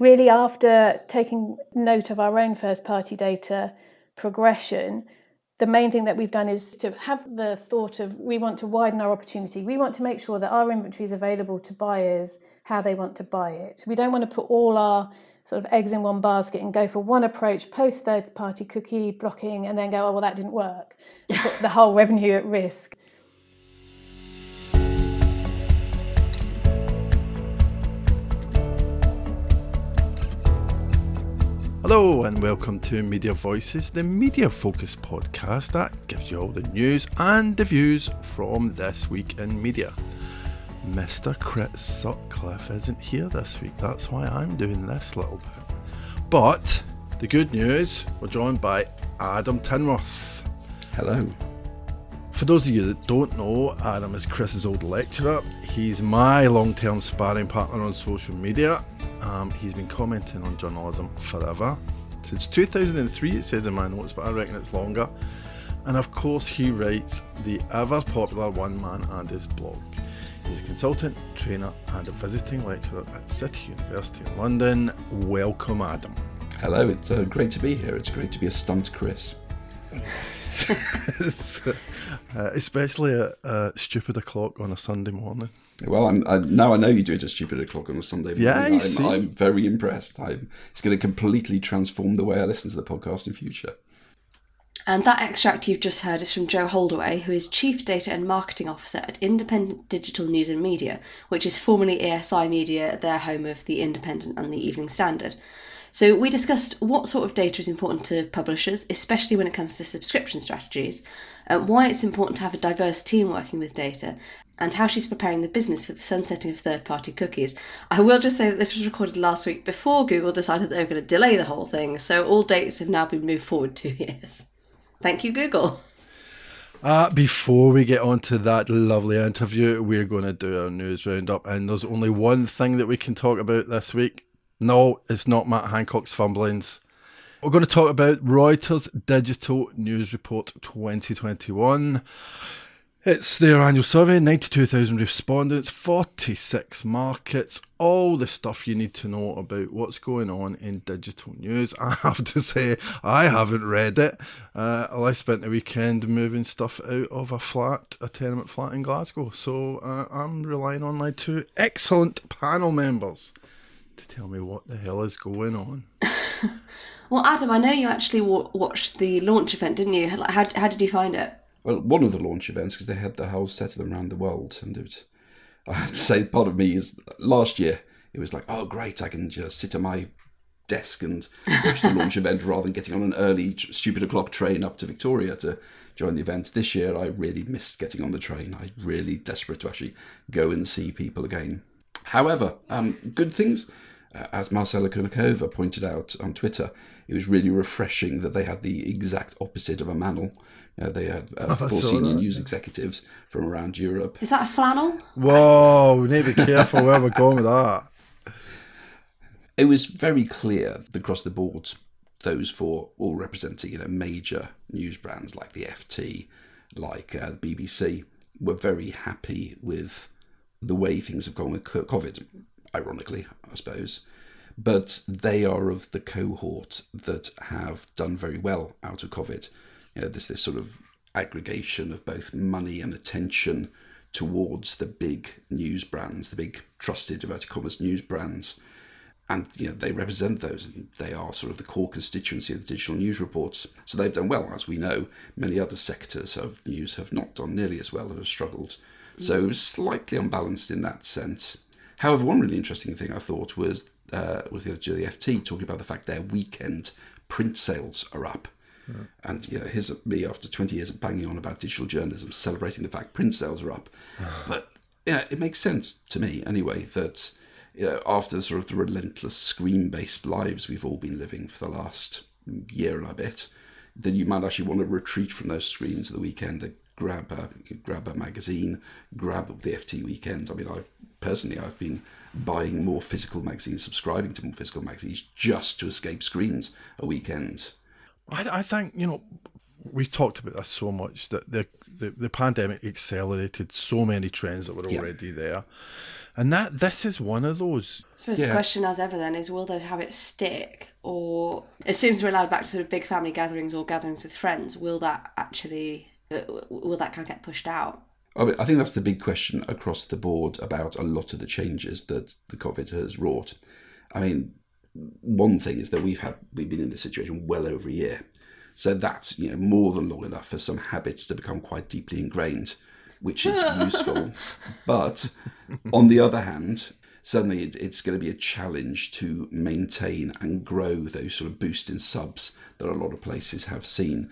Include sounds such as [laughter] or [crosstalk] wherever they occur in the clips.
really, after taking note of our own first party data progression, the main thing that we've done is to have the thought of we want to widen our opportunity. We want to make sure that our inventory is available to buyers how they want to buy it. We don't want to put all our sort of eggs in one basket and go for one approach post third party cookie blocking and then go, oh, well, that didn't work. [laughs] Put the whole revenue at risk. Hello and welcome to Media Voices, the media focused podcast that gives you all the news and the views from this week in media. Mr. Chris Sutcliffe isn't here this week, that's why I'm doing this little bit. But the good news, we're joined by Adam Tinworth. Hello. For those of you that don't know, Adam is Chris's old lecturer. He's my long term sparring partner on social media um, he's been commenting on journalism forever. Since 2003, it says in my notes, but I reckon it's longer. And of course, he writes the ever popular One Man and His blog. He's a consultant, trainer, and a visiting lecturer at City University in London. Welcome, Adam. Hello, it's uh, great to be here. It's great to be a stunt Chris. Uh, especially at uh, stupid o'clock on a Sunday morning. Well, I'm, I, now I know you do it at stupid o'clock on a Sunday morning. Yeah, I'm, see. I'm very impressed. I'm, it's going to completely transform the way I listen to the podcast in future. And that extract you've just heard is from Jo Holdaway, who is Chief Data and Marketing Officer at Independent Digital News and Media, which is formerly ESI Media, their home of The Independent and The Evening Standard. So, we discussed what sort of data is important to publishers, especially when it comes to subscription strategies, uh, why it's important to have a diverse team working with data, and how she's preparing the business for the sunsetting of third party cookies. I will just say that this was recorded last week before Google decided they were going to delay the whole thing, so all dates have now been moved forward two [laughs] years. Thank you, Google. Uh, before we get on to that lovely interview, we're going to do our news roundup, and there's only one thing that we can talk about this week, no, it's not Matt Hancock's fumblings. We're going to talk about Reuters Digital News Report 2021. It's their annual survey 92,000 respondents, 46 markets, all the stuff you need to know about what's going on in digital news. [laughs] I have to say, I haven't read it. Uh, I spent the weekend moving stuff out of a flat, a tenement flat in Glasgow. So uh, I'm relying on my two excellent panel members to tell me what the hell is going on. [laughs] well, Adam, I know you actually w- watched the launch event, didn't you? How, how did you find it? Well, one of the launch events because they had the whole set of them around the world, and it, I have to say, part of me is last year it was like, oh great, I can just sit at my desk and watch the launch [laughs] event rather than getting on an early stupid o'clock train up to Victoria to join the event. This year, I really missed getting on the train. I really desperate to actually go and see people again. However, um, good things uh, as Marcela Kunova pointed out on Twitter, it was really refreshing that they had the exact opposite of a manel. Uh, they had uh, oh, four senior that. news executives from around Europe. Is that a flannel? Whoa, we need to be careful where we're going with that. It was very clear across the board, those four all representing you know major news brands like the FT, like uh, the BBC, were very happy with the way things have gone with COVID ironically, I suppose. But they are of the cohort that have done very well out of COVID. You know, there's this sort of aggregation of both money and attention towards the big news brands, the big trusted inverted commerce news brands. And you know, they represent those. They are sort of the core constituency of the digital news reports. So they've done well, as we know. Many other sectors of news have not done nearly as well and have struggled. So was slightly unbalanced in that sense. However, one really interesting thing I thought was uh, was the editor of the FT talking about the fact their weekend print sales are up. Yeah. And you know, here's me after 20 years of banging on about digital journalism, celebrating the fact print sales are up. [sighs] but yeah, it makes sense to me anyway that you know, after sort of the relentless screen-based lives we've all been living for the last year and a bit, then you might actually want to retreat from those screens at the weekend and grab a grab a magazine, grab the FT weekend. I mean, I've personally, I've been buying more physical magazines, subscribing to more physical magazines just to escape screens a weekend. I, I think, you know, we've talked about this so much that the, the, the pandemic accelerated so many trends that were Yeah. already there. And that this is one of those. I suppose Yeah. the question, as ever, then is will those habits stick, or as soon as we're allowed back to sort of big family gatherings or gatherings with friends, will that actually uh, will that kind of get pushed out? I, mean, I think that's the big question across the board about a lot of the changes that the COVID has wrought. I mean, one thing is that we've had we've been in this situation well over a year, so that's you know more than long enough for some habits to become quite deeply ingrained, which is [laughs] useful. But on the other hand, suddenly it, it's going to be a challenge to maintain and grow those sort of boost in subs that a lot of places have seen.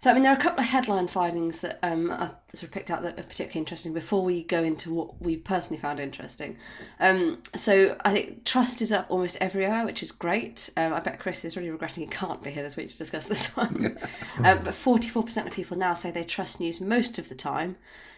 So, I mean, there are a couple of headline findings that um, I sort of picked out that are particularly interesting before we go into what we personally found interesting. Um, so, I think trust is up almost everywhere, which is great. Um, I bet Chris is really regretting he can't be here this week to discuss this [laughs] one. [laughs] um, but 44% of people now say they trust news most of the time.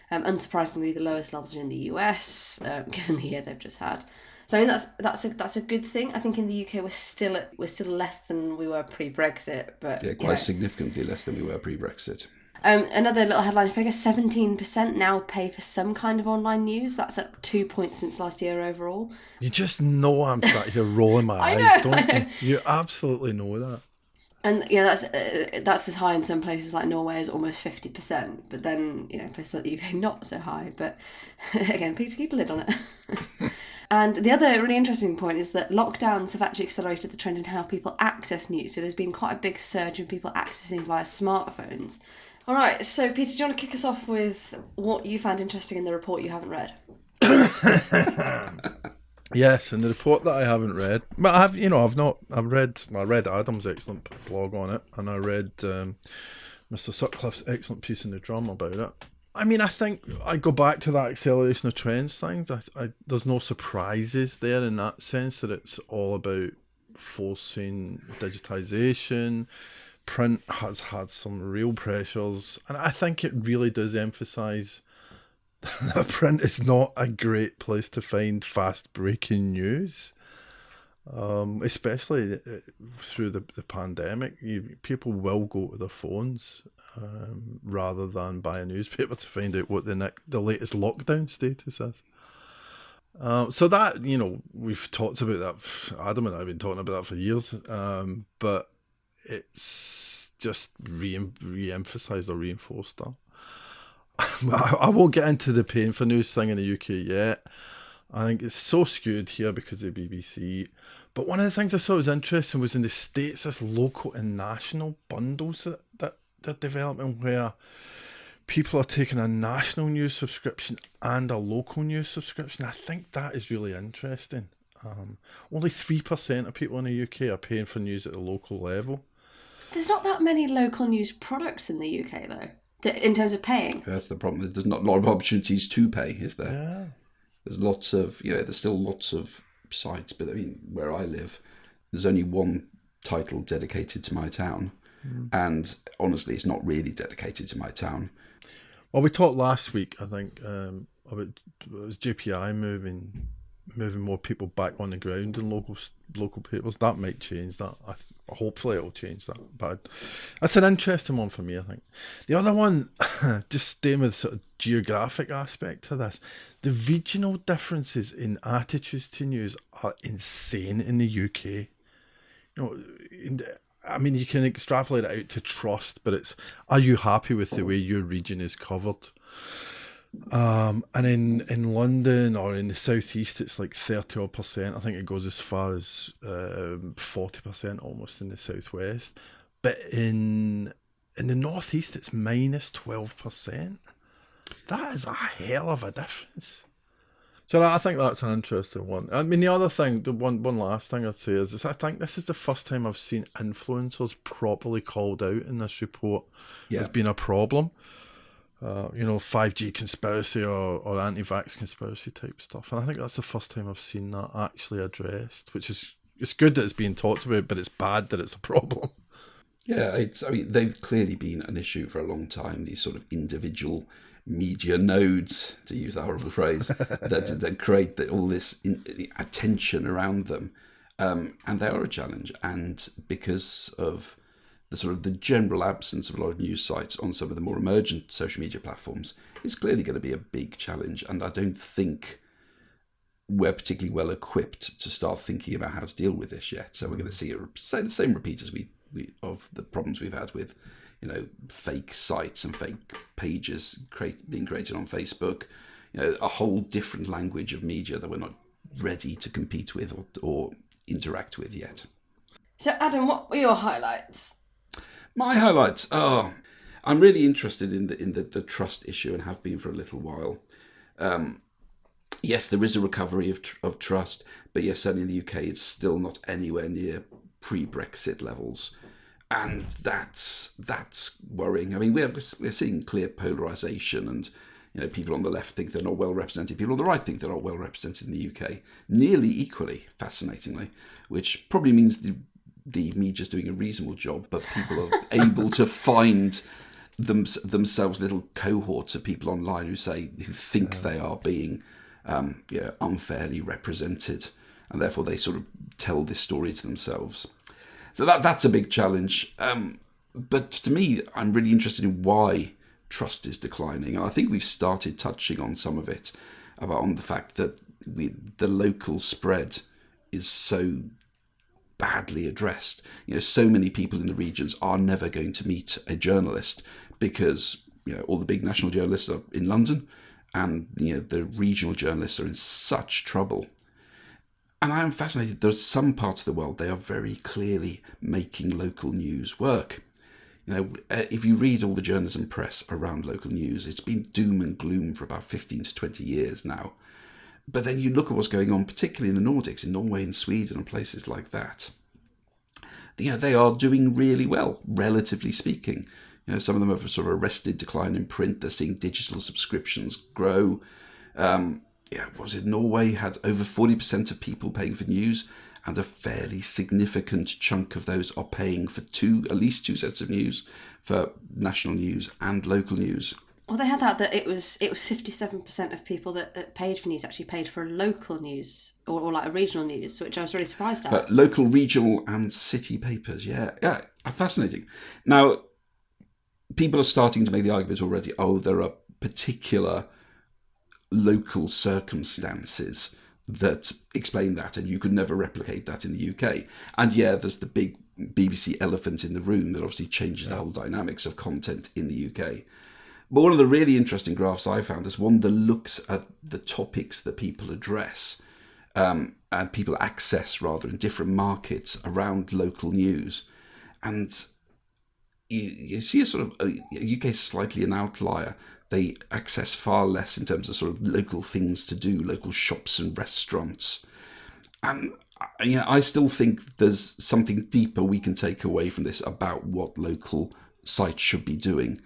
Um, unsurprisingly, the lowest levels are in the US, um, [laughs] given the year they've just had. So I mean that's that's a that's a good thing. I think in the UK we're still at, we're still less than we were pre-Brexit, but Yeah, you quite know. significantly less than we were pre-Brexit. Um, another little headline figure: seventeen percent now pay for some kind of online news. That's up two points since last year overall. You just know I'm sat here rolling my [laughs] eyes, know, don't you? [laughs] You absolutely know that. And yeah, that's uh, that's as high in some places like Norway as almost fifty percent. But then you know places like the UK not so high. But [laughs] again, please keep a lid on it. And the other really interesting point is that lockdowns have actually accelerated the trend in how people access news. So there's been quite a big surge in people accessing via smartphones. All right, so Peter, do you want to kick us off with what you found interesting in the report you haven't read? [laughs] Yes, and the report that I haven't read, but I've you know I've not I've read I read Adam's excellent blog on it, and I read um, Mr. Sutcliffe's excellent piece in the drum about it. I mean, I think I go back to that acceleration of trends thing. I, I, there's no surprises there in that sense that it's all about forcing digitization. Print has had some real pressures, and I think it really does emphasize [laughs] that print is not a great place to find fast breaking news. Um, especially uh, through the, the pandemic, you, people will go to their phones um, rather than buy a newspaper [laughs] to find out what the ne- the latest lockdown status is. Um, so that you know we've talked about that. Adam and I have been talking about that for years, um, but it's just re re-emphasized or reinforced that. [laughs] I I won't get into the pain for news thing in the UK yet. I think it's so skewed here because of the BBC. But one of the things I saw was interesting was in the States, this local and national bundles that, that they're developing where people are taking a national news subscription and a local news subscription. I think that is really interesting. Um, only 3% of people in the UK are paying for news at the local level. There's not that many local news products in the UK though, th- in terms of paying. That's the problem. There's not a lot of opportunities to pay, is there? Yeah. There's lots of, you know, there's still lots of sites, but I mean, where I live, there's only one title dedicated to my town. And honestly, it's not really dedicated to my town. Well, we talked last week, I think, um, about it was JPI moving moving more people back on the ground in local local papers. That might change that. I, hopefully, it'll change that. But that's an interesting one for me. I think the other one, [laughs] just staying with sort of geographic aspect to this, the regional differences in attitudes to news are insane in the UK. You know, the, I mean, you can extrapolate it out to trust, but it's are you happy with the way your region is covered? Um, and in, in London or in the southeast, it's like 30 odd percent. I think it goes as far as um, 40% almost in the southwest. But in in the northeast, it's minus 12%. That is a hell of a difference. So I think that's an interesting one. I mean, the other thing, the one one last thing I'd say is, is I think this is the first time I've seen influencers properly called out in this report Yeah. as being a problem. Uh, you know, 5G conspiracy or, or anti-vax conspiracy type stuff. And I think that's the first time I've seen that actually addressed, which is it's good that it's being talked about, but it's bad that it's a problem. Yeah, it's. I mean, they've clearly been an issue for a long time. These sort of individual media nodes, to use that horrible phrase, [laughs] that that create the, all this in, the attention around them, um, and they are a challenge. And because of the sort of the general absence of a lot of news sites on some of the more emergent social media platforms is clearly going to be a big challenge. And I don't think we're particularly well equipped to start thinking about how to deal with this yet. So we're going to see the same repeat as we, we of the problems we've had with, you know, fake sites and fake pages create, being created on Facebook. You know, a whole different language of media that we're not ready to compete with or, or interact with yet. So, Adam, what were your highlights? My highlights. Oh, I'm really interested in the in the, the trust issue and have been for a little while. Um, yes, there is a recovery of tr- of trust, but yes, certainly in the UK, it's still not anywhere near pre-Brexit levels, and that's that's worrying. I mean, we're we're seeing clear polarization and. You know, people on the left think they're not well represented. People on the right think they're not well represented in the UK, nearly equally, fascinatingly, which probably means the the media's doing a reasonable job, but people are [laughs] able to find them, themselves little cohorts of people online who say who think they are being um, you know, unfairly represented, and therefore they sort of tell this story to themselves. So that that's a big challenge. Um, but to me, I'm really interested in why trust is declining, and I think we've started touching on some of it about on the fact that we the local spread is so badly addressed. You know, so many people in the regions are never going to meet a journalist because you know all the big national journalists are in London, and you know the regional journalists are in such trouble. And I am fascinated. There are some parts of the world they are very clearly making local news work. You know, uh, if you read all the journalism press around local news, it's been doom and gloom for about 15 to 20 years now. But then you look at what's going on, particularly in the Nordics, in Norway and Sweden and places like that. You know, they are doing really well, relatively speaking. You know, some of them have sort of arrested decline in print. They're seeing digital subscriptions grow. Um, yeah, what was it? Norway had over 40% of people paying for news, and a fairly significant chunk of those are paying for two, at least two sets of news for national news and local news. Well, they had that that it was it was fifty seven percent of people that, that paid for news actually paid for local news or, or like a regional news, which I was really surprised at. But local, regional, and city papers, yeah, yeah, fascinating. Now, people are starting to make the argument already. Oh, there are particular local circumstances that explain that, and you could never replicate that in the UK. And yeah, there's the big BBC elephant in the room that obviously changes the whole dynamics of content in the UK. But one of the really interesting graphs I found is one that looks at the topics that people address um, and people access rather in different markets around local news. And you, you see a sort of uh, UK slightly an outlier. They access far less in terms of sort of local things to do, local shops and restaurants. And you know, I still think there's something deeper we can take away from this about what local sites should be doing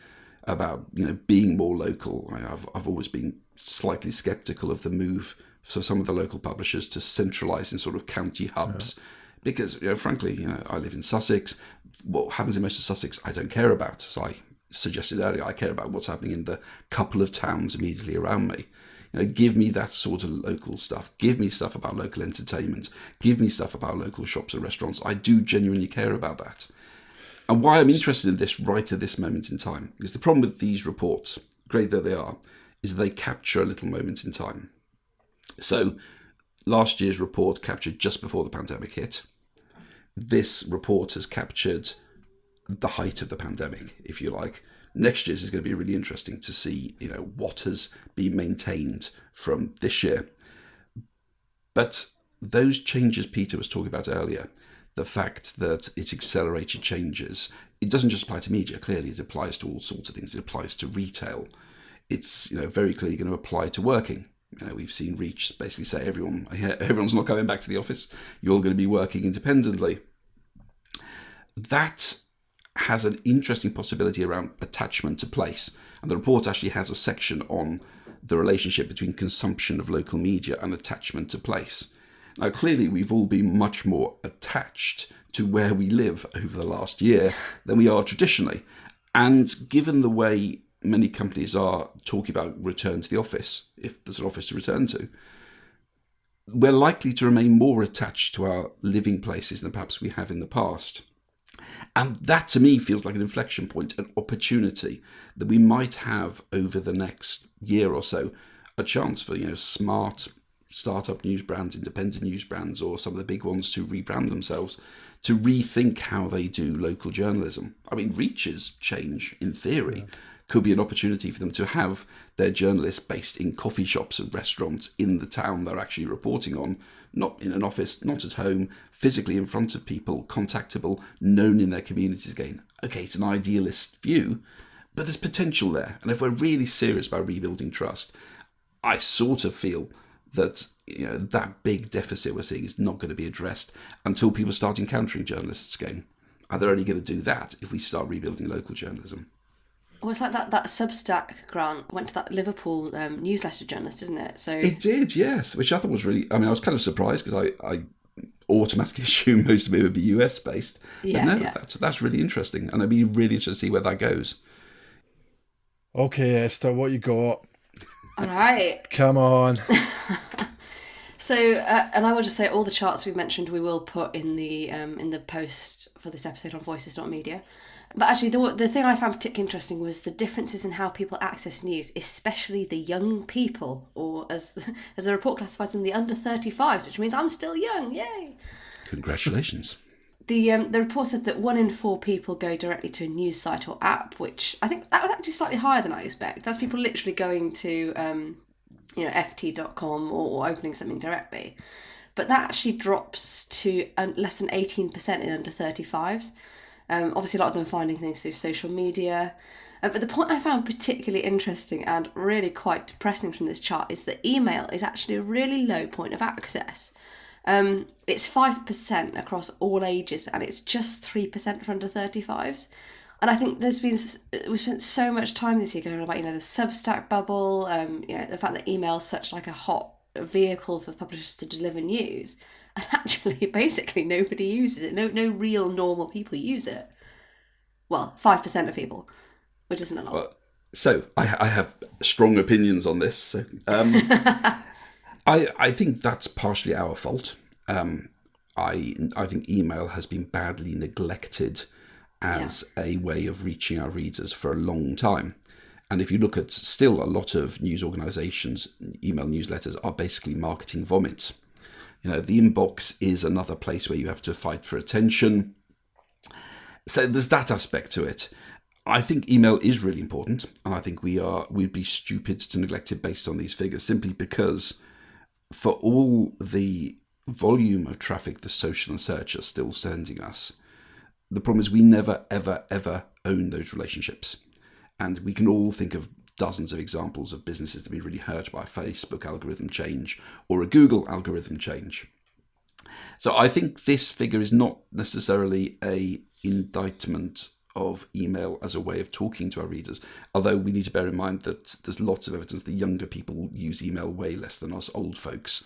about you know being more local. I, have I've always been slightly skeptical of the move for some of the local publishers to centralise in sort of county hubs, yeah. because you know frankly you know I live in Sussex. What happens in most of Sussex I don't care about. As I suggested earlier, I care about what's happening in the couple of towns immediately around me. You know, give me that sort of local stuff. Give me stuff about local entertainment. Give me stuff about local shops and restaurants. I do genuinely care about that. And why I'm interested in this right at this moment in time is the problem with these reports, great though they are, is they capture a little moment in time. So last year's report captured just before the pandemic hit. This report has captured the height of the pandemic, if you like. Next year's is going to be really interesting to see, you know, what has been maintained from this year. But those changes Peter was talking about earlier, the fact that it's accelerated changes. It doesn't just apply to media, clearly, it applies to all sorts of things. It applies to retail. It's you know very clearly going to apply to working. You know, we've seen Reach basically say everyone [laughs] everyone's not coming back to the office. You're all going to be working independently. That has an interesting possibility around attachment to place. And the report actually has a section on the relationship between consumption of local media and attachment to place. Now, clearly, we've all been much more attached to where we live over the last year than we are traditionally. And given the way many companies are talking about return to the office, if there's an office to return to, we're likely to remain more attached to our living places than perhaps we have in the past. And that to me feels like an inflection point, an opportunity that we might have over the next year or so, a chance for, you know, smart startup news brands, independent news brands, or some of the big ones to rebrand themselves, to rethink how they do local journalism. I mean, Reach's change, in theory, could be an opportunity for them to have their journalists based in coffee shops and restaurants in the town they're actually reporting on, not in an office, not at home, physically in front of people, contactable, known in their communities again. Okay, it's an idealist view, but there's potential there. And if we're really serious about rebuilding trust, I sort of feel that you know that big deficit we're seeing is not going to be addressed until people start encountering journalists again. And they're only going to do that if we start rebuilding local journalism. Well, it's like that, that Substack grant went to that Liverpool um, newsletter journalist, didn't it? So It did, yes, which I thought was really. I mean, I was kind of surprised because I, I automatically [laughs] assumed most of it would be US based. Yeah, but no, yeah. that's that's really interesting, and I'd be really interested to see where that goes. Okay, Esther, what you got? All right. Come on. [laughs] So, uh, and I will just say all the charts we've mentioned we will put in the um, in the post for this episode on Voices.media. But actually, the the thing I found particularly interesting was the differences in how people access news, especially the young people, or as [laughs] as the report classifies them, the under thirty fives, which means I'm still young. Yay! Congratulations. The um, the report said that one in four people go directly to a news site or app, which I think that was actually slightly higher than I expect. That's people literally going to um, you know ft.com or, or opening something directly. But that actually drops to less than eighteen percent in under thirty fives. Um, obviously, a lot of them finding things through social media. Uh, but the point I found particularly interesting and really quite depressing from this chart is that email is actually a really low point of access. Um, it's 5% across all ages and it's just 3% for under 35s. And I think there's been, we've spent so much time this year going on about, you know, the Substack bubble, um, you know, the fact that email is such like a hot vehicle for publishers to deliver news. [laughs] And actually, basically, nobody uses it. No, no real normal people use it. Well, 5% of people, which isn't a lot. But, so I, I have strong opinions on this. So, um, [laughs] I I think that's partially our fault. Um, I I think email has been badly neglected as a way of reaching our readers for a long time. And if you look at still a lot of news organizations, email newsletters are basically marketing vomit. You know, the inbox is another place where you have to fight for attention. So there's that aspect to it. I think email is really important, and I think we are we'd be stupid to neglect it based on these figures simply because for all the volume of traffic the social and search are still sending us, the problem is we never ever ever own those relationships. And we can all think of dozens of examples of businesses that have been really hurt by a Facebook algorithm change or a Google algorithm change. So I think this figure is not necessarily a indictment of email as a way of talking to our readers, although we need to bear in mind that there's lots of evidence that younger people use email way less than us old folks.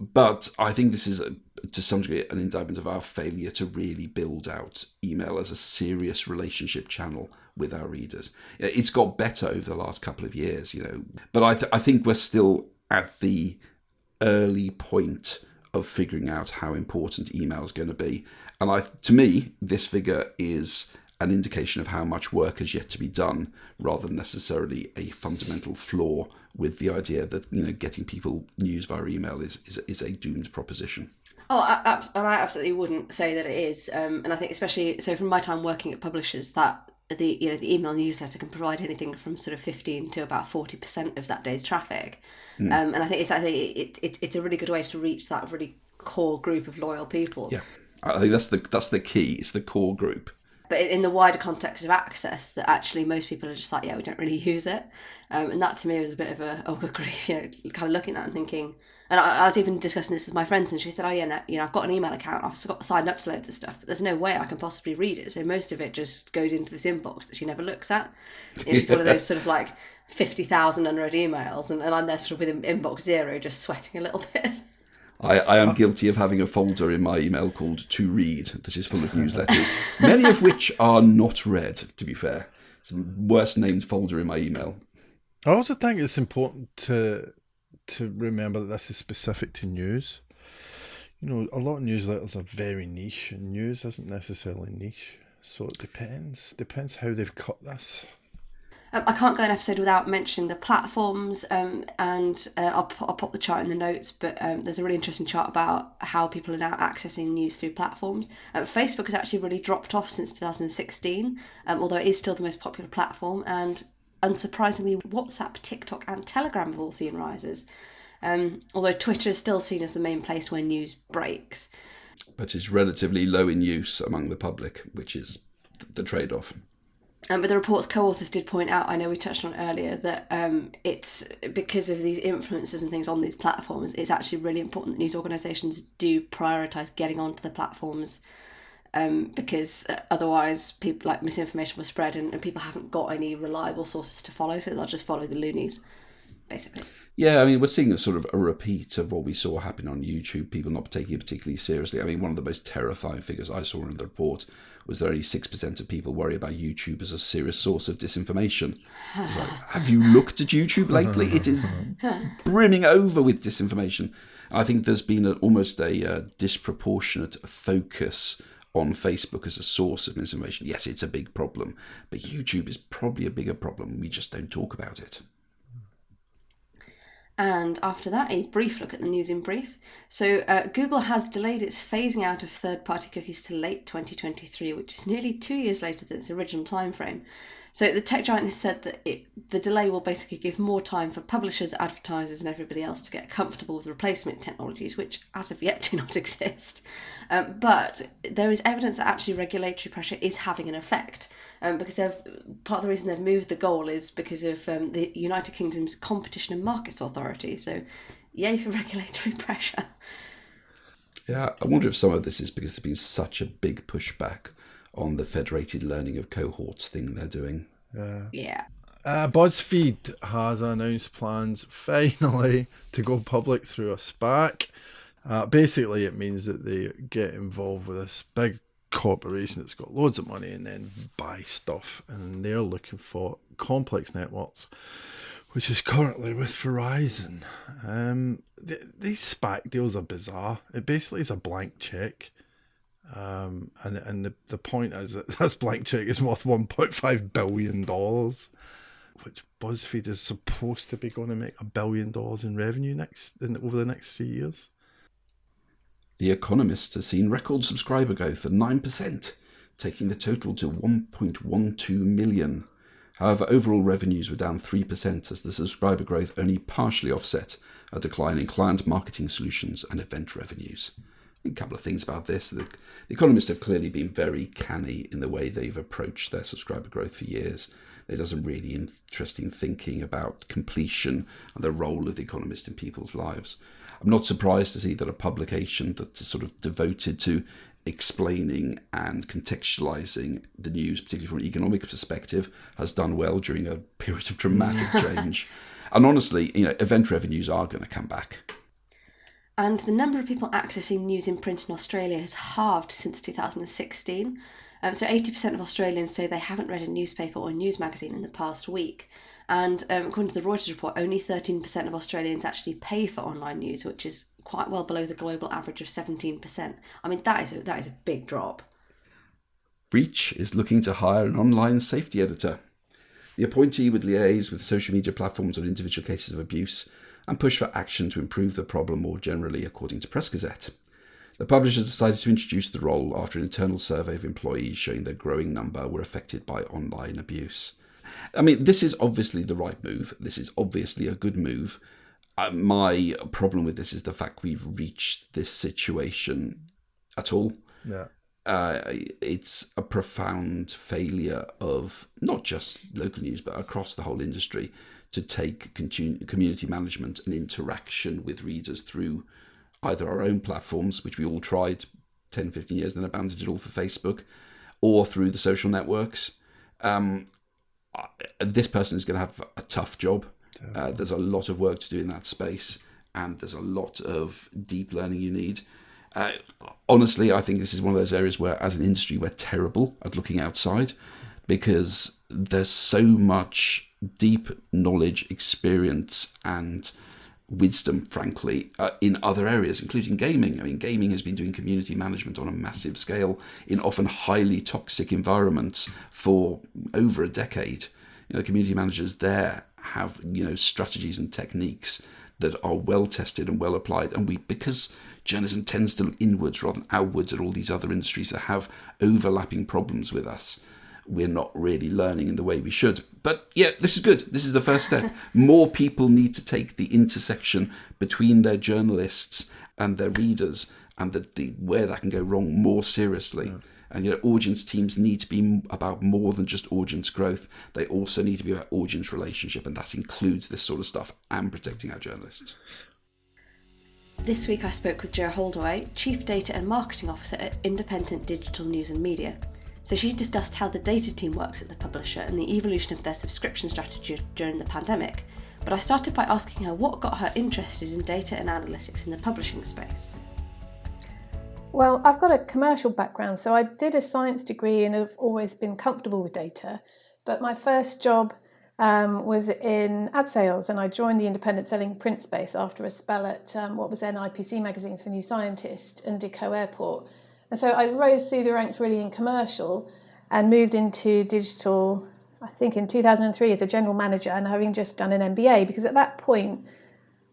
But I think this is, a, to some degree, an indictment of our failure to really build out email as a serious relationship channel with our readers. It's got better over the last couple of years, you know, but I, th- I think we're still at the early point of figuring out how important email is going to be. And I, to me, this figure is an indication of how much work has yet to be done, rather than necessarily a fundamental flaw with the idea that you know getting people news via email is is, is a doomed proposition. Oh, I, I absolutely wouldn't say that it is. Um, and I think especially so from my time working at publishers, that the you know the email newsletter can provide anything from sort of fifteen to about forty percent of that day's traffic. Um, and I think it's I think it, it it's a really good way to reach that really core group of loyal people. Yeah, I think that's the that's the key. It's the core group. But in the wider context of access, that actually most people are just like, yeah, we don't really [laughs] use it. Um, and that to me was a bit of a oh [laughs] good grief, you know, kind of looking at and thinking. And I, I was even discussing this with my friends, and she said, "Oh yeah, you know, I've got an email account. I've got signed up to loads of stuff, but there's no way I can possibly read it. So most of it just goes into this inbox that she never looks at. You know, she's one of those sort of like fifty thousand unread emails, and, and I'm there sort of with inbox zero, just sweating a little [laughs] bit. I, I am guilty of having a folder in my email called To Read that is full of newsletters, [laughs] many of which are not read, to be fair. It's the worst named folder in my email. I also think it's important to to remember that this is specific to news. You know, a lot of newsletters are very niche, and news isn't necessarily niche. So it depends. Depends how they've cut this. Um, I can't go an episode without mentioning the platforms, um, and uh, I'll, I'll pop the chart in the notes. But um, there's a really interesting chart about how people are now accessing news through platforms. Uh, Facebook has actually really dropped off since 2016, um, although it is still the most popular platform. And unsurprisingly, WhatsApp, TikTok, and Telegram have all seen rises. Um, although Twitter is still seen as the main place where news breaks. But it's relatively low in use among the public, which is the trade off. Um, but the report's co-authors did point out, I know we touched on earlier, that um, it's because of these influencers and things on these platforms, it's actually really important that news organisations do prioritise getting onto the platforms um, because uh, otherwise people like misinformation will spread and, and people haven't got any reliable sources to follow, so they'll just follow the loonies, basically. Yeah, I mean, we're seeing a sort of a repeat of what we saw happen on YouTube, people not taking it particularly seriously. I mean, one of the most terrifying figures I saw in the report was that only 6% of people worry about YouTube as a serious source of disinformation. Like, have you looked at YouTube lately? It is [laughs] brimming over with disinformation. I think there's been a, almost a uh, disproportionate focus on Facebook as a source of misinformation. Yes, it's a big problem, but YouTube is probably a bigger problem. We just don't talk about it. And after that, a brief look at the news in brief. So, uh, Google has delayed its phasing out of third party cookies to late 2023, which is nearly two years later than its original timeframe. So, the tech giant has said that it, the delay will basically give more time for publishers, advertisers, and everybody else to get comfortable with replacement technologies, which as of yet [laughs] do not exist. Um, but there is evidence that actually regulatory pressure is having an effect um, because they've part of the reason they've moved the goal is because of um, the United Kingdom's Competition and Markets Authority. So, yay for [laughs] regulatory pressure. Yeah, I wonder if some of this is because there's been such a big pushback on the federated learning of cohorts thing they're doing. Yeah. Yeah. Uh, BuzzFeed has announced plans finally [laughs] to go public through a SPAC. Uh, basically, it means that they get involved with this big corporation that's got loads of money and then buy stuff, and they're looking for complex networks, which is currently with Verizon. Um, th- these SPAC deals are bizarre. It basically is a blank check. Um, and and the, the point is that [laughs] this blank check is worth 1.5 billion dollars which BuzzFeed is supposed to be going to make a billion dollars in revenue next in, over the next few years. The Economist has seen record subscriber growth of 9%, taking the total to 1.12 million. However, overall revenues were down 3% as the subscriber growth only partially offset a decline in client marketing solutions and event revenues. A couple of things about this. The, the Economist have clearly been very canny in the way they've approached their subscriber growth for years. There does some really interesting thinking about completion and the role of the Economist in people's lives. I'm not surprised to see that a publication that's sort of devoted to explaining and contextualizing the news, particularly from an economic perspective, has done well during a [laughs] period of dramatic [laughs] change. and honestly, you know, event revenues are going to come back. And the number of people accessing news in print in Australia has halved since 2016. Um, so 80% of Australians say they haven't read a newspaper or news magazine in the past week. And um, according to the Reuters report, only 13% of Australians actually pay for online news, which is quite well below the global average of 17%. I mean, that is a, that is a big drop. Reach is looking to hire an online safety editor. The appointee would liaise with social media platforms on individual cases of abuse and push for action to improve the problem more generally, according to Press Gazette. The publisher decided to introduce the role after an internal survey of employees showing their growing number were affected by online abuse. I mean, this is obviously the right move. This is obviously a good move. Uh, my problem with this is the fact we've reached this situation at all. Yeah. Uh, it's a profound failure of not just local news, but across the whole industry to take community management and interaction with readers through either our own platforms, which we all tried 10, 15 years, then abandoned it all for Facebook, or through the social networks. Um, this person is going to have a tough job. Uh, there's a lot of work to do in that space, and there's a lot of deep learning you need. Uh, honestly, I think this is one of those areas where, as an industry, we're terrible at looking outside because there's so much deep knowledge, experience, and wisdom, frankly, uh, in other areas, including gaming. I mean, gaming has been doing community management on a massive scale in often highly toxic environments for over a decade. You know, community managers there have you know strategies and techniques that are well tested and well applied. And we, because journalism tends to look inwards rather than outwards at all these other industries that have overlapping problems with us, we're not really learning in the way we should. But yeah, this is good. This is the first step. [laughs] More people need to take the intersection between their journalists and their readers and the, the where that can go wrong more seriously. Yeah. And you know, audience teams need to be about more than just audience growth. They also need to be about audience relationship, and that includes this sort of stuff and protecting our journalists. This week I spoke with Jo Holdaway, Chief Data and Marketing Officer at Independent Digital News and Media. So she discussed how the data team works at the publisher and the evolution of their subscription strategy during the pandemic. But I started by asking her what got her interested in data and analytics in the publishing space. Well, I've got a commercial background, so I did a science degree and have always been comfortable with data. But my first job um, was in ad sales, and I joined the independent selling print space after a spell at um, what was then IPC magazines for New Scientist and Deco Airport. And so I rose through the ranks really in commercial and moved into digital, I think in 2003 as a general manager and having just done an MBA, because at that point,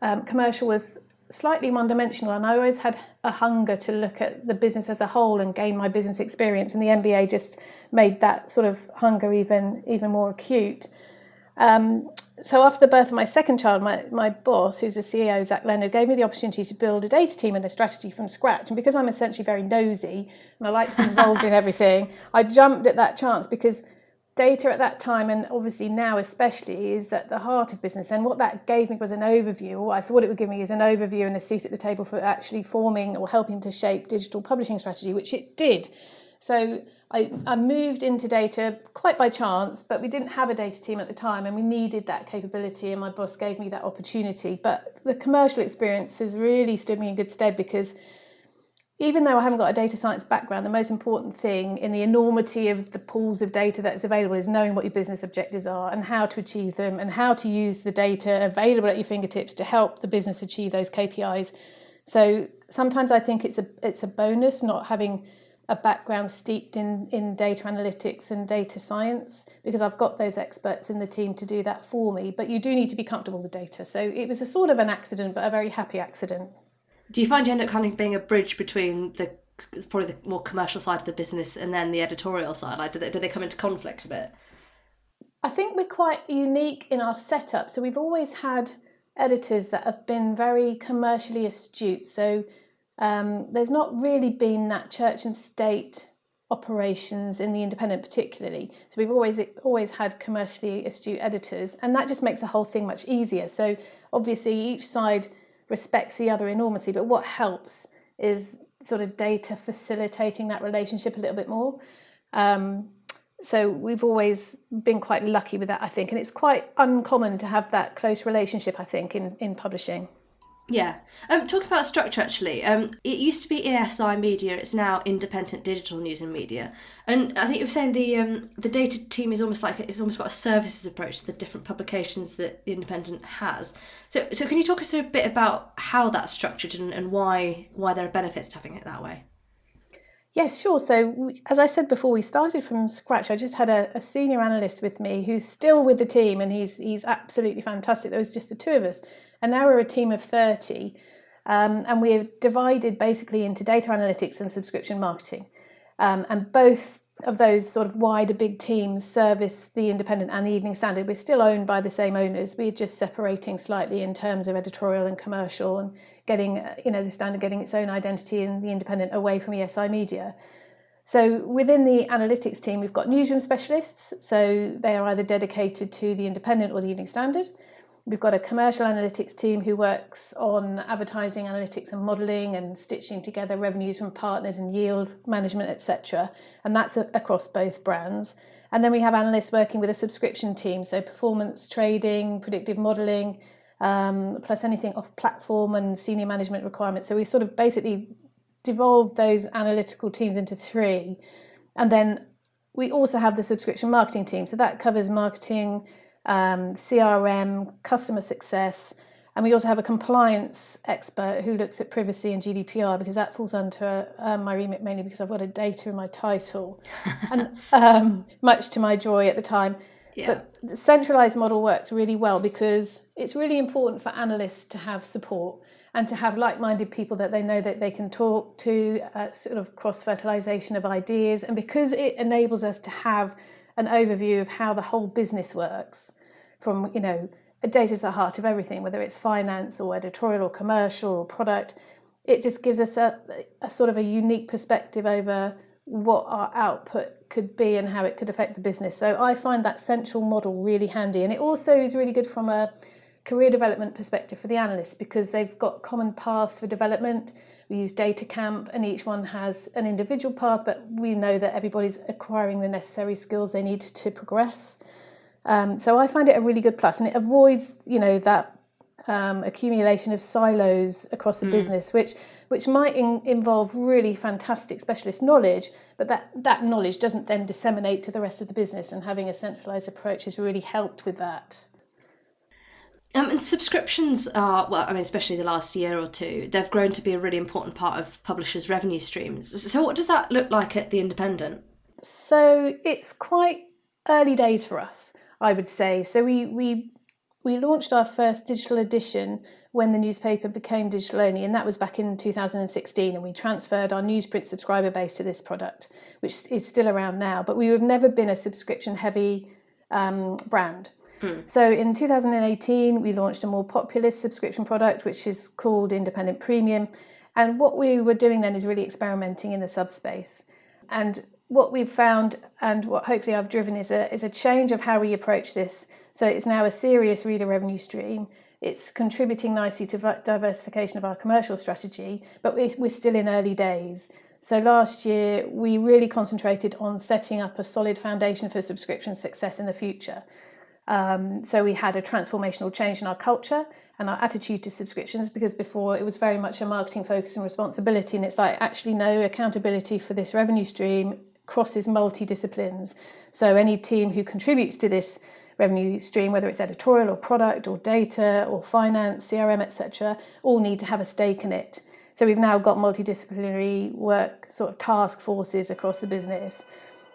um, commercial was slightly one dimensional and I always had a hunger to look at the business as a whole and gain my business experience and the MBA just made that sort of hunger even even more acute. Um, so after the birth of my second child, my, my boss, who's the CEO, Zach Leonard, gave me the opportunity to build a data team and a strategy from scratch. And because I'm essentially very nosy and I like to be involved in everything, I jumped at that chance because data at that time and obviously now especially is at the heart of business. And what that gave me was an overview. Or i thought it would give me is an overview and a seat at the table for actually forming or helping to shape digital publishing strategy which it did. So I, I moved into data quite by chance but we didn't have a data team at the time and we needed that capability and my boss gave me that opportunity. But the commercial experience has really stood me in good stead because even though I haven't got a data science background, the most important thing in the enormity of the pools of data that's available is knowing what your business objectives are and how to achieve them and how to use the data available at your fingertips to help the business achieve those KPIs. So sometimes I think it's a it's a bonus not having a background steeped in, in data analytics and data science because I've got those experts in the team to do that for me. But you do need to be comfortable with data. So it was a sort of an accident, but a very happy accident. Do you find you end up kind of being a bridge between the probably the more commercial side of the business and then the editorial side? Like, do they, do they come into conflict a bit? I think we're quite unique in our setup. So we've always had editors that have been very commercially astute. So um, there's not really been that church and state operations in the independent particularly so we've always always had commercially astute editors and that just makes the whole thing much easier so obviously each side respects the other enormously. But what helps is sort of data facilitating that relationship a little bit more. Um, so we've always been quite lucky with that, I think, and it's quite uncommon to have that close relationship, I think, in, in publishing. Yeah. Um, talking about structure, actually, um, it used to be ESI Media. It's now Independent Digital News and Media. And I think you were saying the um, the data team is almost like it's almost got a services approach to the different publications that the Independent has. So, so can you talk us a bit about how that's structured and, and why why there are benefits to having it that way? Yes, sure. So, as I said before, we started from scratch. I just had a, a, senior analyst with me who's still with the team, and he's he's absolutely fantastic. There was just the two of us, and now we're a team of 30. Um, and we're divided basically into data analytics and subscription marketing. Um, and both of those sort of wider big teams service the Independent and the Evening Standard. We're still owned by the same owners. We're just separating slightly in terms of editorial and commercial and getting, you know, the Standard getting its own identity and the Independent away from ESI Media. So within the analytics team, we've got newsroom specialists. So they are either dedicated to the Independent or the Evening Standard. We've got a commercial analytics team who works on advertising analytics and modelling and stitching together revenues from partners and yield management, etc. And that's a, across both brands. And then we have analysts working with a subscription team, so performance trading, predictive modelling, um, plus anything off platform and senior management requirements. So we sort of basically devolved those analytical teams into three. And then we also have the subscription marketing team. So that covers marketing um, CRM, customer success, And we also have a compliance expert who looks at privacy and GDPR because that falls under um, my remit mainly because I've got a data in my title, [laughs] and um, much to my joy at the time. Yeah. But the centralized model works really well because it's really important for analysts to have support and to have like-minded people that they know that they can talk to, uh, sort of cross-fertilization of ideas, and because it enables us to have an overview of how the whole business works, from you know, data is the heart of everything, whether it's finance or editorial or commercial or product. It just gives us a, a sort of a unique perspective over what our output could be and how it could affect the business. So I find that central model really handy, and it also is really good from a career development perspective for the analysts because they've got common paths for development. We use DataCamp, and each one has an individual path, but we know that everybody's acquiring the necessary skills they need to progress. Um, so I find it a really good plus, and it avoids, you know, that um, accumulation of silos across the business, which which might in, involve really fantastic specialist knowledge, but that that knowledge doesn't then disseminate to the rest of the business. And having a centralized approach has really helped with that. Um, and subscriptions are, well, I mean, especially the last year or two, they've grown to be a really important part of publishers' revenue streams. So, what does that look like at The Independent? So it's quite early days for us, I would say. So we we we launched our first digital edition when the newspaper became digital only, and that was back in 2016. And we transferred our newsprint subscriber base to this product, which is still around now. But we have never been a subscription heavy um, brand. So in 2018, we launched a more populist subscription product, which is called Independent Premium. And what we were doing then is really experimenting in the subspace. And what we've found, and what hopefully I've driven, is a is a change of how we approach this. So it's now a serious reader revenue stream. It's contributing nicely to diversification of our commercial strategy, but we're, still in early days. So last year we really concentrated on setting up a solid foundation for subscription success in the future. Um, so we had a transformational change in our culture and our attitude to subscriptions because before it was very much a marketing focus and responsibility, and it's like actually no accountability for this revenue stream crosses multi disciplines. So any team who contributes to this revenue stream, whether it's editorial or product or data or finance, CRM, etc., all need to have a stake in it. So we've now got multidisciplinary work sort of task forces across the business.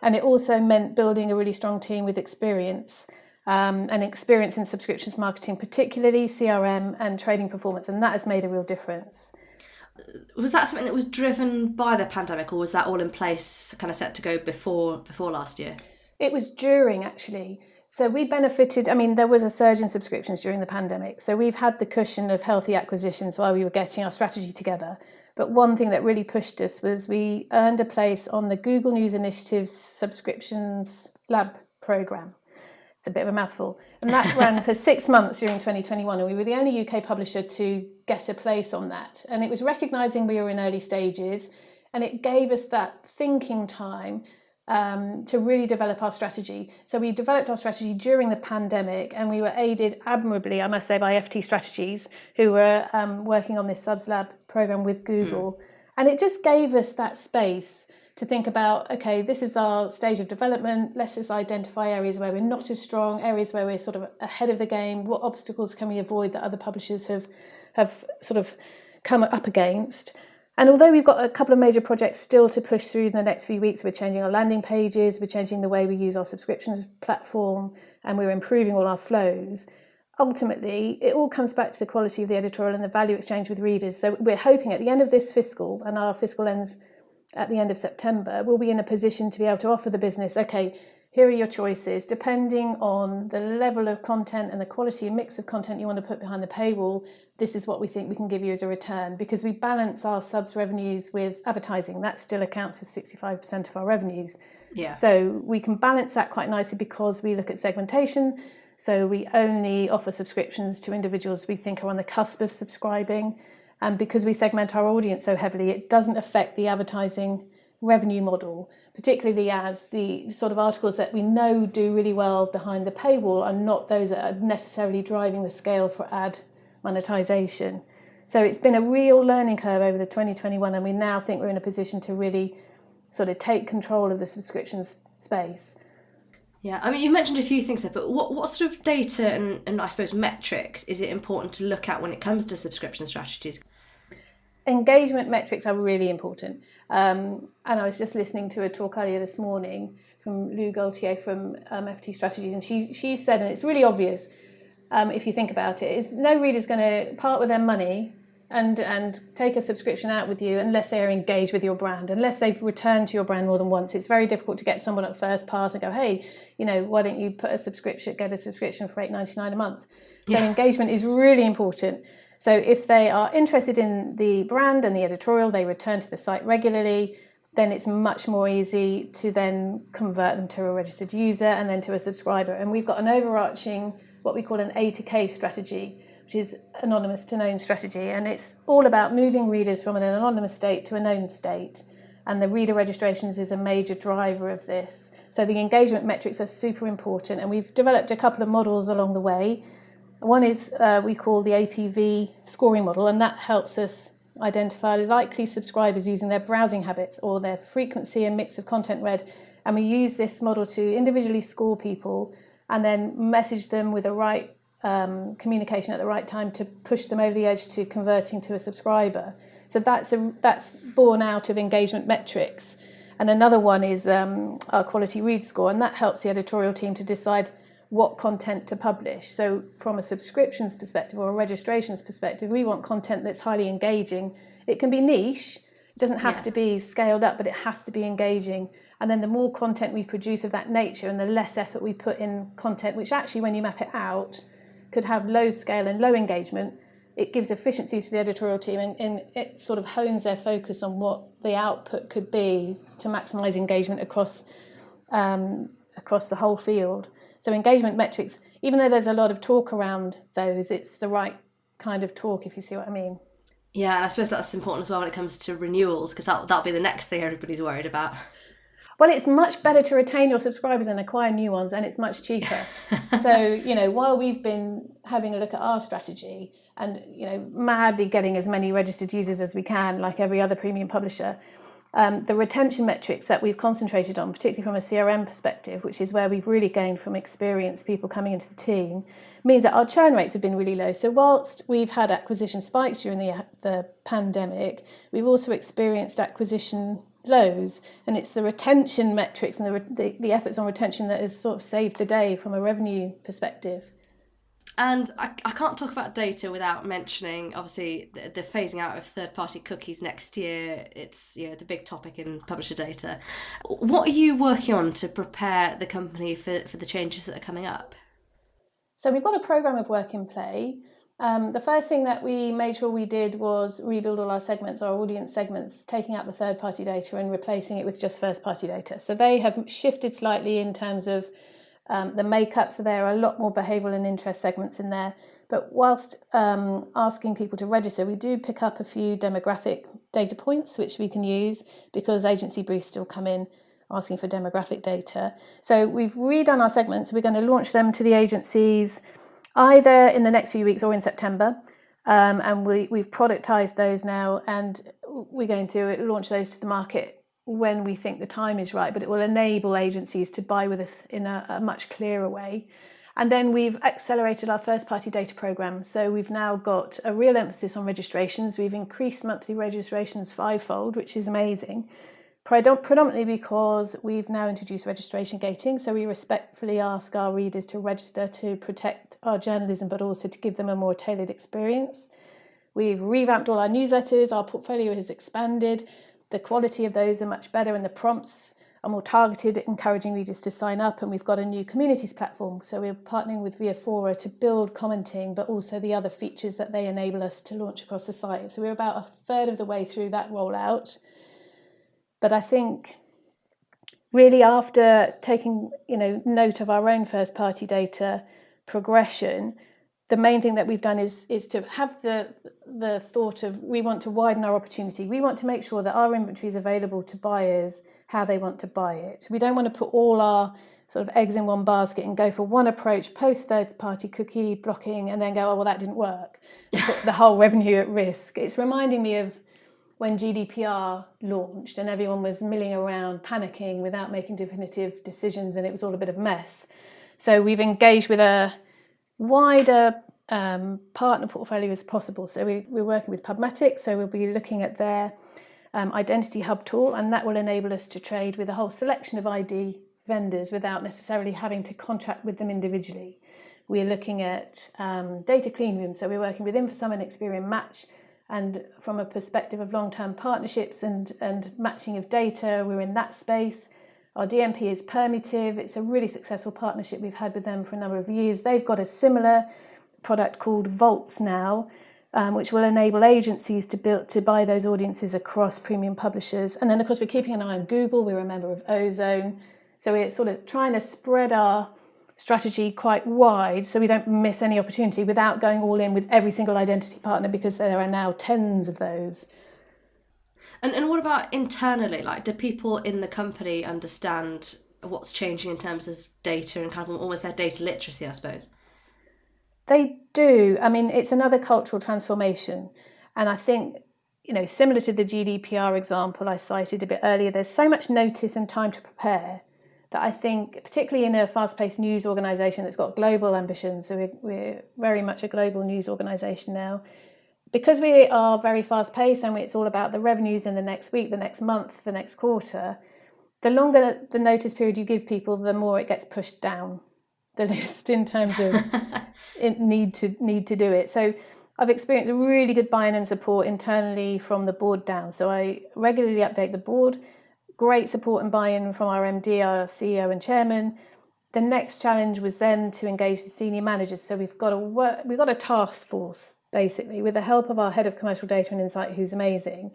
And it also meant building a really strong team with experience um, and experience in subscriptions marketing, particularly CRM and trading performance, and that has made a real difference. Was that something that was driven by the pandemic, or was that all in place, kind of set to go before before last year? It was during actually. So we benefited. I mean, there was a surge in subscriptions during the pandemic. So we've had the cushion of healthy acquisitions while we were getting our strategy together. But one thing that really pushed us was we earned a place on the Google News Initiative's subscriptions lab program. It's a bit of a mouthful. And that ran for [laughs] six months during 2021. And we were the only UK publisher to get a place on that. And it was recognizing we were in early stages. And it gave us that thinking time um, to really develop our strategy. So we developed our strategy during the pandemic, and we were aided admirably, I must say, by FT Strategies, who were um, working on this Subs Lab program with Google. And it just gave us that space to think about okay, this is our stage of development. Let's just identify areas where we're not as strong, areas where we're sort of ahead of the game. What obstacles can we avoid that other publishers have have sort of come up against? And although we've got a couple of major projects still to push through in the next few weeks, we're changing our landing pages, we're changing the way we use our subscriptions platform, and we're improving all our flows. Ultimately, it all comes back to the quality of the editorial and the value exchange with readers. So we're hoping at the end of this fiscal, and our fiscal ends at the end of September, we'll be in a position to be able to offer the business, okay, here are your choices. Depending on the level of content and the quality and mix of content you want to put behind the paywall, this is what we think we can give you as a return because we balance our subs revenues with advertising. That still accounts for 65% of our revenues. Yeah. So we can balance that quite nicely because we look at segmentation. So we only offer subscriptions to individuals we think are on the cusp of subscribing. And because we segment our audience so heavily, it doesn't affect the advertising revenue model, particularly as the sort of articles that we know do really well behind the paywall are not those that are necessarily driving the scale for ad monetization. So it's been a real learning curve over the 2021, and we now think we're in a position to really sort of take control of the subscriptions space. Yeah, I mean, you mentioned a few things there, but what, what sort of data and, and I suppose metrics is it important to look at when it comes to subscription strategies? Engagement metrics are really important. Um, and I was just listening to a talk earlier this morning from Lou Gaultier from um, FT Strategies, and she, she said, and it's really obvious um, if you think about it, is no reader's going to part with their money and and take a subscription out with you unless they are engaged with your brand unless they've returned to your brand more than once it's very difficult to get someone at first pass and go hey you know why don't you put a subscription get a subscription for 8.99 a month so yeah. engagement is really important so if they are interested in the brand and the editorial they return to the site regularly then it's much more easy to then convert them to a registered user and then to a subscriber and we've got an overarching what we call an a to k strategy which is anonymous to known strategy. And it's all about moving readers from an anonymous state to a known state. And the reader registrations is a major driver of this. So the engagement metrics are super important. And we've developed a couple of models along the way. One is uh, we call the APV scoring model, and that helps us identify likely subscribers using their browsing habits or their frequency and mix of content read. And we use this model to individually score people and then message them with the right um, communication at the right time to push them over the edge to converting to a subscriber. So that's a, that's born out of engagement metrics. And another one is um, our quality read score, and that helps the editorial team to decide what content to publish. So, from a subscriptions perspective or a registrations perspective, we want content that's highly engaging. It can be niche, it doesn't have yeah. to be scaled up, but it has to be engaging. And then the more content we produce of that nature and the less effort we put in content, which actually, when you map it out, could have low scale and low engagement, it gives efficiency to the editorial team and, and, it sort of hones their focus on what the output could be to maximize engagement across um, across the whole field. So engagement metrics, even though there's a lot of talk around those, it's the right kind of talk if you see what I mean. Yeah, and I suppose that's important as well when it comes to renewals because that, that'll be the next thing everybody's worried about. Well, it's much better to retain your subscribers and acquire new ones, and it's much cheaper. [laughs] so, you know, while we've been having a look at our strategy and, you know, madly getting as many registered users as we can, like every other premium publisher, um, the retention metrics that we've concentrated on, particularly from a CRM perspective, which is where we've really gained from experienced people coming into the team, means that our churn rates have been really low. So, whilst we've had acquisition spikes during the, the pandemic, we've also experienced acquisition lows and it's the retention metrics and the, the, the efforts on retention that has sort of saved the day from a revenue perspective and I, I can't talk about data without mentioning obviously the, the phasing out of third party cookies next year. It's you know the big topic in publisher data. What are you working on to prepare the company for, for the changes that are coming up? So we've got a program of work in play. Um, the first thing that we made sure we did was rebuild all our segments, our audience segments, taking out the third party data and replacing it with just first party data. So they have shifted slightly in terms of um, the makeups so there are a lot more behavioural and interest segments in there. But whilst um, asking people to register, we do pick up a few demographic data points which we can use because agency briefs still come in asking for demographic data. So we've redone our segments. We're going to launch them to the agencies either in the next few weeks or in September. Um, and we, we've productized those now and we're going to launch those to the market when we think the time is right, but it will enable agencies to buy with us in a, a much clearer way. And then we've accelerated our first party data program. So we've now got a real emphasis on registrations. We've increased monthly registrations fivefold, which is amazing predominantly because we've now introduced registration gating. So we respectfully ask our readers to register to protect our journalism, but also to give them a more tailored experience. We've revamped all our newsletters, our portfolio has expanded, the quality of those are much better, and the prompts are more targeted, encouraging readers to sign up. And we've got a new communities platform. So we're partnering with Viafoura to build commenting, but also the other features that they enable us to launch across the site. So we're about a third of the way through that rollout. But I think really after taking you know note of our own first party data progression, the main thing that we've done is is to have the the thought of we want to widen our opportunity. We want to make sure that our inventory is available to buyers how they want to buy it. We don't want to put all our sort of eggs in one basket and go for one approach post third party cookie blocking and then go oh well that didn't work. [laughs] Put the whole revenue at risk. It's reminding me of when GDPR launched and everyone was milling around, panicking without making definitive decisions, and it was all a bit of a mess. So we've engaged with a wider um, partner portfolio as possible. So we, we're working with Pubmatic, so we'll be looking at their um, Identity Hub tool, and that will enable us to trade with a whole selection of ID vendors without necessarily having to contract with them individually. We're looking at um, data clean rooms, so we're working with Infosum and Experian Match and from a perspective of long-term partnerships and, and matching of data, we're in that space. Our DMP is Permutive. It's a really successful partnership we've had with them for a number of years. They've got a similar product called Vaults now, um, which will enable agencies to build to buy those audiences across premium publishers. And then, of course, we're keeping an eye on Google. We're a member of Ozone, so we're sort of trying to spread our strategy quite wide so we don't miss any opportunity without going all in with every single identity partner because there are now tens of those. And and what about internally? Like, do people in the company understand what's changing in terms of data and kind of almost their data literacy, I suppose? They do. I mean, it's another cultural transformation. And I think, you know, similar to the GDPR example I cited a bit earlier, there's so much notice and time to prepare that I think, particularly in a fast paced news organisation that's got global ambitions, so we're, we're very much a global news organisation now, because we are very fast paced and it's all about the revenues in the next week, the next month, the next quarter, the longer the notice period you give people, the more it gets pushed down the [laughs] list in terms of [laughs] need to need to do it. So I've experienced a really good buy-in and support internally from the board down. So I regularly update the board great support and buy-in from our MD, our CEO and chairman. The next challenge was then to engage the senior managers. So we've got a work, we've got a task force basically with the help of our head of commercial data and insight, who's amazing.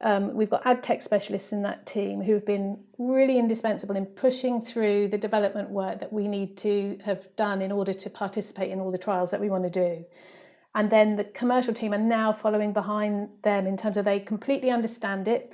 Um, we've got ad tech specialists in that team who've been really indispensable in pushing through the development work that we need to have done in order to participate in all the trials that we want to do. And then the commercial team are now following behind them in terms of they completely understand it.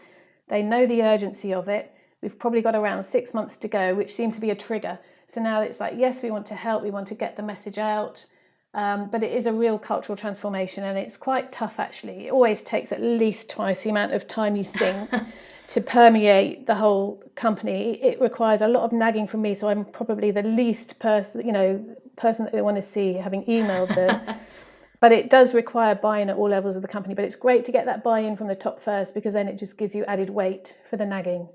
They know the urgency of it. We've probably got around six months to go, which seems to be a trigger. So now it's like, yes, we want to help, we want to get the message out. Um, but it is a real cultural transformation and it's quite tough actually. It always takes at least twice the amount of time you think [laughs] to permeate the whole company. It requires a lot of nagging from me, so I'm probably the least person, you know, person that they want to see having emailed them. [laughs] but it does require buy-in at all levels of the company but it's great to get that buy-in from the top first because then it just gives you added weight for the nagging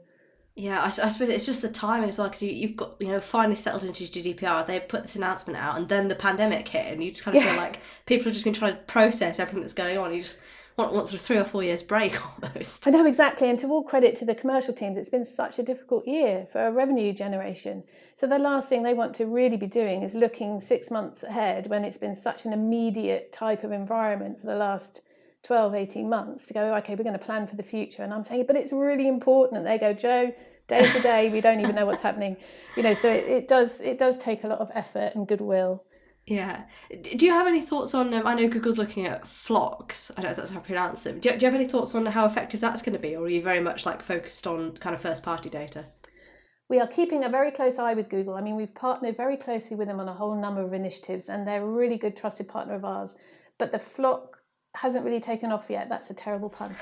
yeah, I, I suppose it's just the timing as well because you, have got you know finally settled into GDPR. They put this announcement out, and then the pandemic hit, and you just kind of yeah. feel like people have just been trying to process everything that's going on. You just want, want sort of three or four years break [laughs] almost. I know exactly, and to all credit to the commercial teams, it's been such a difficult year for revenue generation. So the last thing they want to really be doing is looking six months ahead when it's been such an immediate type of environment for the last 12, 18 months to go, okay, we're going to plan for the future. And I'm saying, but it's really important. And they go, Jo, day to day, we don't even know what's happening. You know, so it, it does it does take a lot of effort and goodwill. Yeah. Do you have any thoughts on? Um, I know Google's looking at FLoCs. I don't know if that's how I pronounce them. Do you, do you have any thoughts on how effective that's going to be, or are you very much like focused on kind of first party data? We are keeping a very close eye with Google. I mean, we've partnered very closely with them on a whole number of initiatives, and they're a really good trusted partner of ours. But the FLoCs hasn't really taken off yet. That's a terrible pun,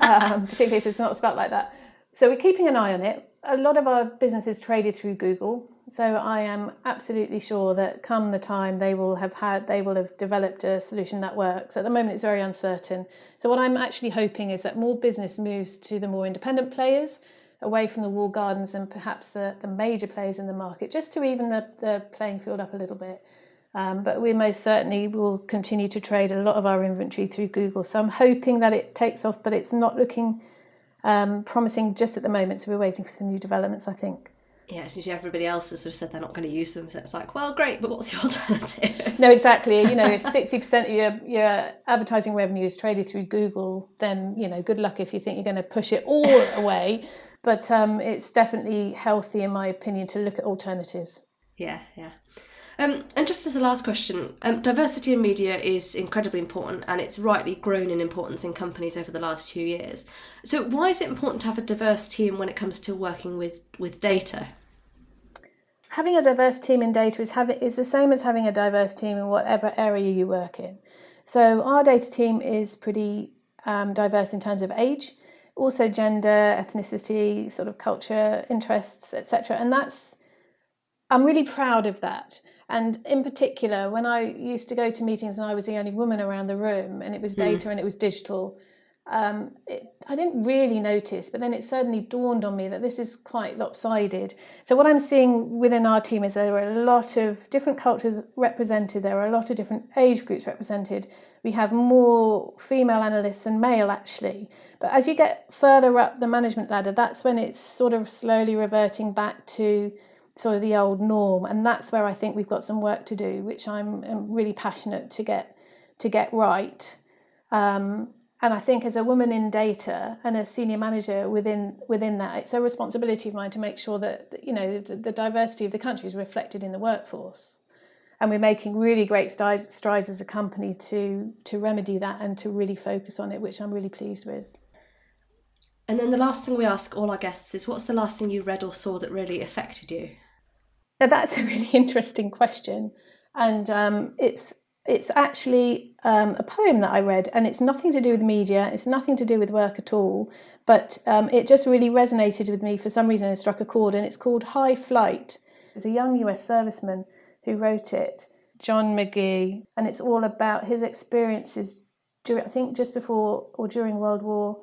um, [laughs] particularly if it's not spelled like that. So we're keeping an eye on it. A lot of our business is traded through Google, so I am absolutely sure that come the time they will have had they will have developed a solution that works. At the moment it's very uncertain. So what I'm actually hoping is that more business moves to the more independent players, away from the walled gardens and perhaps the, the major players in the market, just to even the, the playing field up a little bit. Um, but we most certainly will continue to trade a lot of our inventory through Google. So I'm hoping that it takes off, but it's not looking um, promising just at the moment. So we're waiting for some new developments, I think. Yeah, since everybody else has sort of said they're not going to use them, so it's like, well, great, but what's the [laughs] alternative? no, exactly. You know, if sixty percent of your your advertising revenue is traded through Google, then you know, good luck if you think you're going to push it all [laughs] away. But um, it's definitely healthy, in my opinion, to look at alternatives. Yeah, yeah. Um, and just as a last question, um, diversity in media is incredibly important and it's rightly grown in importance in companies over the last few years. So, why is it important to have a diverse team when it comes to working with, with data? Having a diverse team in data is, have, is the same as having a diverse team in whatever area you work in. So, our data team is pretty um, diverse in terms of age, also gender, ethnicity, sort of culture, interests, etc. And that's I'm really proud of that. And in particular, when I used to go to meetings and I was the only woman around the room, and it was data mm. and it was digital, um, it, I didn't really notice, but then it certainly dawned on me that this is quite lopsided. So, what I'm seeing within our team is there are a lot of different cultures represented, there are a lot of different age groups represented. We have more female analysts than male, actually. But as you get further up the management ladder, that's when it's sort of slowly reverting back to sort of the old norm. And that's where I think we've got some work to do, which I'm, I'm really passionate to get to get right. Um, and I think as a woman in data and a senior manager within within that, it's a responsibility of mine to make sure that you know the, the diversity of the country is reflected in the workforce. And we're making really great strides as a company to to remedy that and to really focus on it, which I'm really pleased with. And then the last thing we ask all our guests is, what's the last thing you read or saw that really affected you? Now, that's a [laughs] really interesting question, and um, it's it's actually um, a poem that I read, and it's nothing to do with media, it's nothing to do with work at all, but um, it just really resonated with me for some reason. It struck a chord, and it's called High Flight. It's a young US serviceman who wrote it, John Magee, and it's all about his experiences, during, I think just before or during World War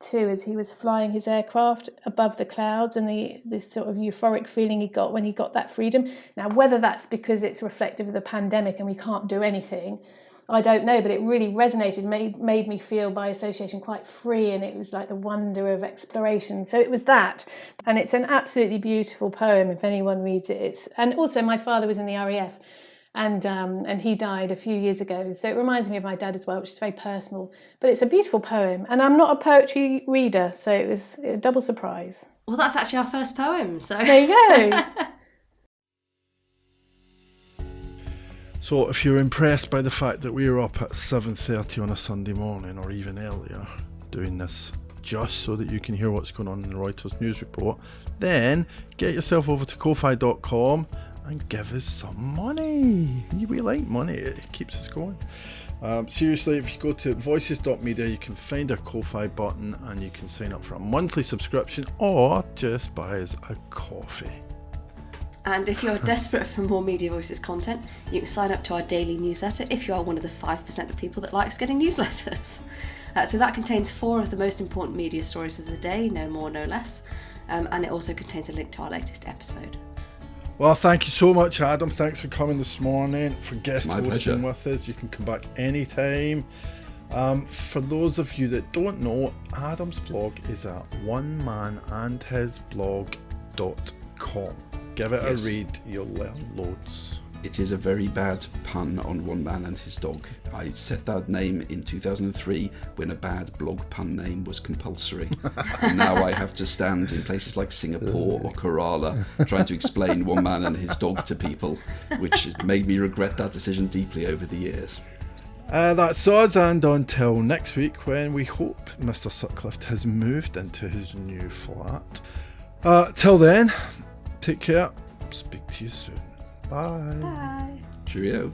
too as he was flying his aircraft above the clouds and the this sort of euphoric feeling he got when he got that freedom. Now, whether that's because it's reflective of the pandemic and we can't do anything, I don't know, but it really resonated, made made me feel by association quite free, and it was like the wonder of exploration. So it was that, and it's an absolutely beautiful poem. If anyone reads it, it's and also my father was in the RAF, and um, and he died a few years ago. So it reminds me of my dad as well, which is very personal. But it's a beautiful poem, and I'm not a poetry reader, so it was a double surprise. Well, that's actually our first poem. So there you go. [laughs] so if you're impressed by the fact that we're up at 7:30 on a Sunday morning, or even earlier, doing this just so that you can hear what's going on in the Reuters news report, then get yourself over to ko-fi.com and give us some money. We like money, it keeps us going. Um, seriously, if you go to voices.media, you can find a Ko-Fi button and you can sign up for a monthly subscription or just buy us a coffee. And if you're desperate for more Media Voices content, you can sign up to our daily newsletter if you are one of the 5% of people that likes getting [laughs] newsletters. Uh, so that contains four of the most important media stories of the day, no more, no less. Um, and it also contains a link to our latest episode. Well, thank you so much, Adam. Thanks for coming this morning, for guest hosting with us. You can come back anytime. Um, for those of you that don't know, Adam's blog is at onemanandhisblog.com. Give it yes. a read, you'll learn loads. It is a very bad pun on One Man and His Dog. I set that name in 2003 when a bad blog pun name was compulsory. [laughs] and now I have to stand in places like Singapore or Kerala trying to explain One Man and His Dog to people, which has made me regret that decision deeply over the years. Uh, that's us, and until next week when we hope Mr. Sutcliffe has moved into his new flat. Uh, till then, take care. Speak to you soon. Bye. Bye. Cheerio.